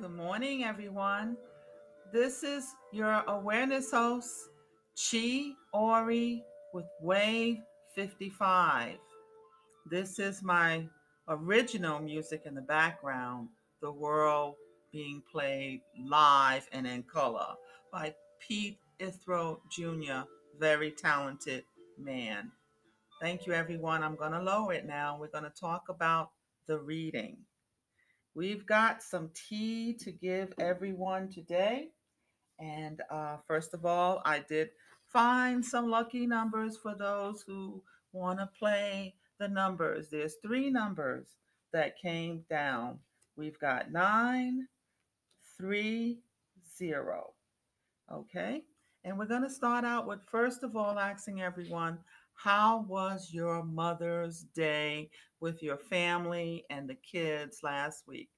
Good morning, everyone. This is your awareness host, Chi Ori with Wave 55. This is my original music in the background, The World being played live and in color by Pete Ithro Jr., very talented man. Thank you, everyone. I'm going to lower it now. We're going to talk about the reading. We've got some tea to give everyone today. And uh, first of all, I did find some lucky numbers for those who want to play the numbers. There's three numbers that came down. We've got nine, three, zero. Okay. And we're going to start out with first of all asking everyone, how was your Mother's Day with your family and the kids last week?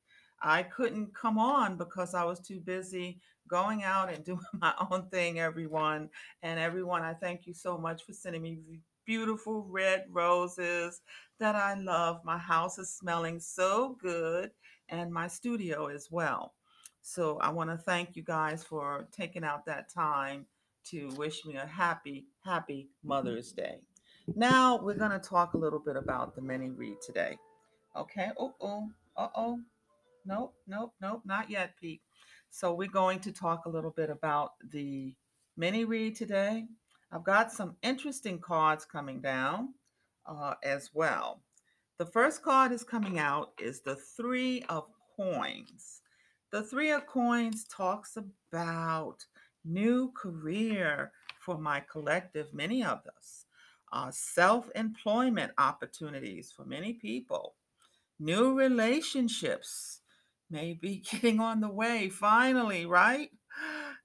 I couldn't come on because I was too busy going out and doing my own thing, everyone. And everyone, I thank you so much for sending me beautiful red roses that I love. My house is smelling so good, and my studio as well. So I want to thank you guys for taking out that time to wish me a happy, happy mm-hmm. Mother's Day. Now we're going to talk a little bit about the mini read today. Okay. Oh, oh, uh oh. Nope, nope, nope, not yet, Pete. So we're going to talk a little bit about the mini read today. I've got some interesting cards coming down uh, as well. The first card is coming out is the Three of Coins. The Three of Coins talks about new career for my collective, many of us, uh, self employment opportunities for many people, new relationships may be getting on the way finally, right?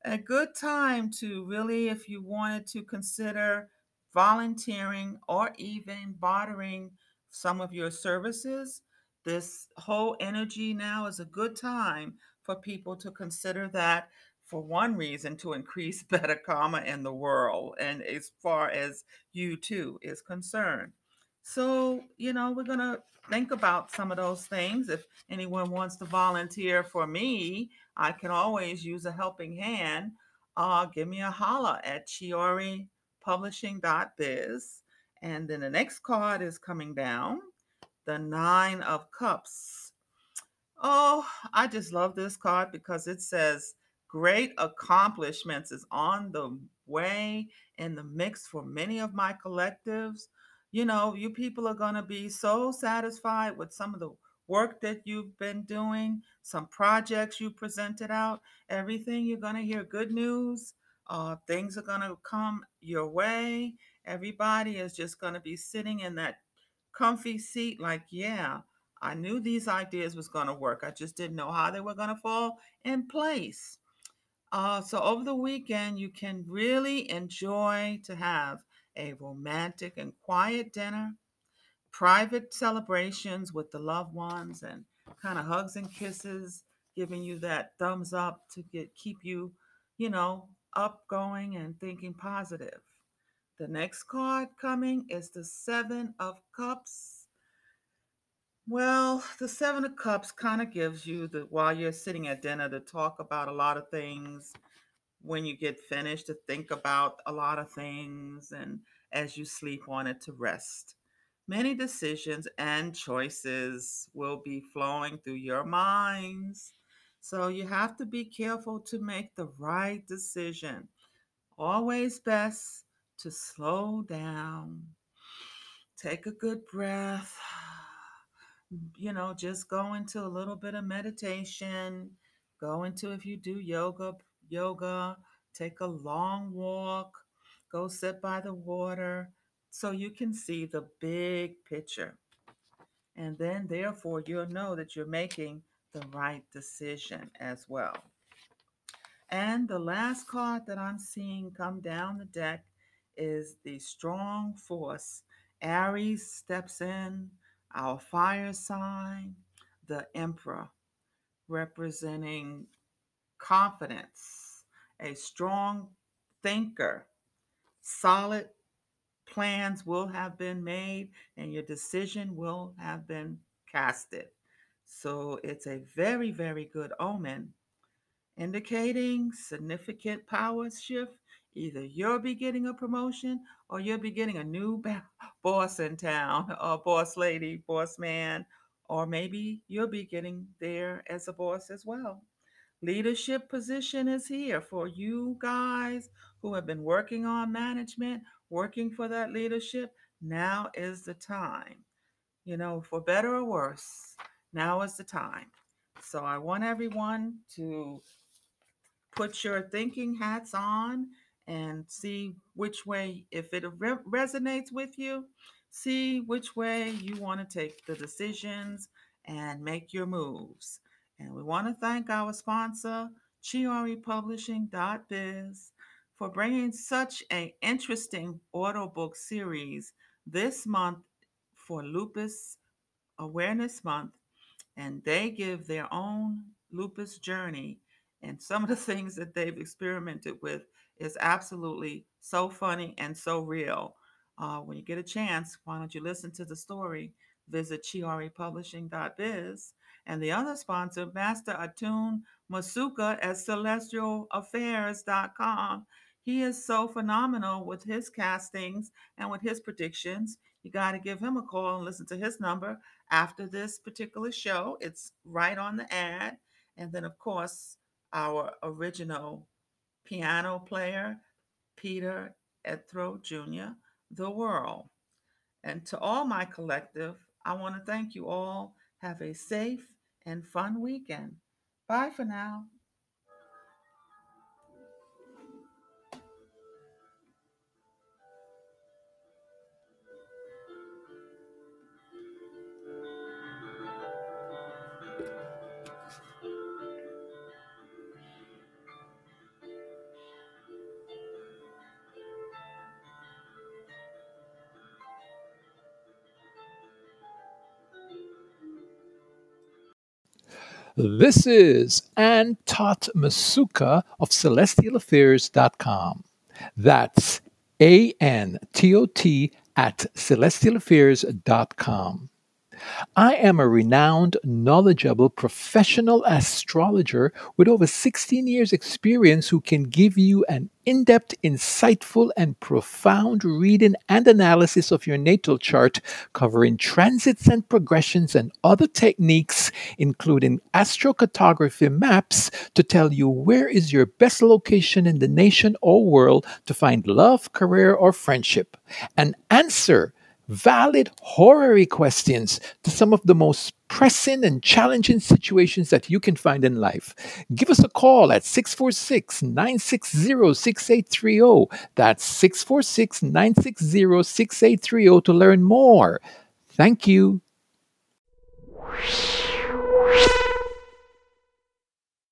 A good time to really, if you wanted to consider volunteering or even bartering some of your services, this whole energy now is a good time for people to consider that for one reason to increase better karma in the world and as far as you too is concerned. So, you know, we're going to think about some of those things. If anyone wants to volunteer for me, I can always use a helping hand. Uh, give me a holla at chioripublishing.biz. And then the next card is coming down the Nine of Cups. Oh, I just love this card because it says great accomplishments is on the way in the mix for many of my collectives you know, you people are going to be so satisfied with some of the work that you've been doing, some projects you presented out, everything. You're going to hear good news. Uh, things are going to come your way. Everybody is just going to be sitting in that comfy seat, like, yeah, I knew these ideas was going to work. I just didn't know how they were going to fall in place. Uh, so over the weekend, you can really enjoy to have a romantic and quiet dinner, private celebrations with the loved ones, and kind of hugs and kisses, giving you that thumbs up to get keep you, you know, up going and thinking positive. The next card coming is the Seven of Cups. Well, the Seven of Cups kind of gives you the while you're sitting at dinner to talk about a lot of things when you get finished to think about a lot of things and as you sleep on it to rest. Many decisions and choices will be flowing through your minds. So you have to be careful to make the right decision. Always best to slow down, take a good breath, you know, just go into a little bit of meditation, go into if you do yoga, yoga, take a long walk, go sit by the water so you can see the big picture. And then, therefore, you'll know that you're making the right decision as well. And the last card that I'm seeing come down the deck is the strong force. Aries steps in, our fire sign, the emperor, representing confidence, a strong thinker. Solid plans will have been made and your decision will have been casted. So it's a very, very good omen, indicating significant power shift. Either you're beginning a promotion or you're beginning a new boss in town, a boss lady, boss man, or maybe you'll be getting there as a boss as well. Leadership position is here for you guys who have been working on management, working for that leadership. Now is the time. You know, for better or worse, now is the time. So I want everyone to put your thinking hats on and see which way, if it re- resonates with you, see which way you want to take the decisions and make your moves. And we want to thank our sponsor, ChioriPublishing.biz, for bringing such an interesting audiobook series this month for Lupus Awareness Month. And they give their own lupus journey. And some of the things that they've experimented with is absolutely so funny and so real. Uh, when you get a chance, why don't you listen to the story? Visit chioripublishing.biz. And the other sponsor, Master Antot Masuka at celestialaffairs.com. He is so phenomenal with his castings and with his predictions. You got to give him a call and listen to his number after this particular show. It's right on the ad. And then, of course, our original piano player, Peter Ethro Jr., The World. And to all my collective, I want to thank you all. Have a safe and fun weekend. Bye for now. This is Antot Masuka of CelestialAffairs.com. That's A N T O T at CelestialAffairs.com. I am a renowned, knowledgeable professional astrologer with over 16 years' experience who can give you an in depth, insightful, and profound reading and analysis of your natal chart, covering transits and progressions and other techniques, including astrocartography maps, to tell you where is your best location in the nation or world to find love, career, or friendship, and answer valid horary questions to some of the most pressing and challenging situations that you can find in life. Give us a call at 646 960 6830. That's 646 960 6830 to learn more. Thank you.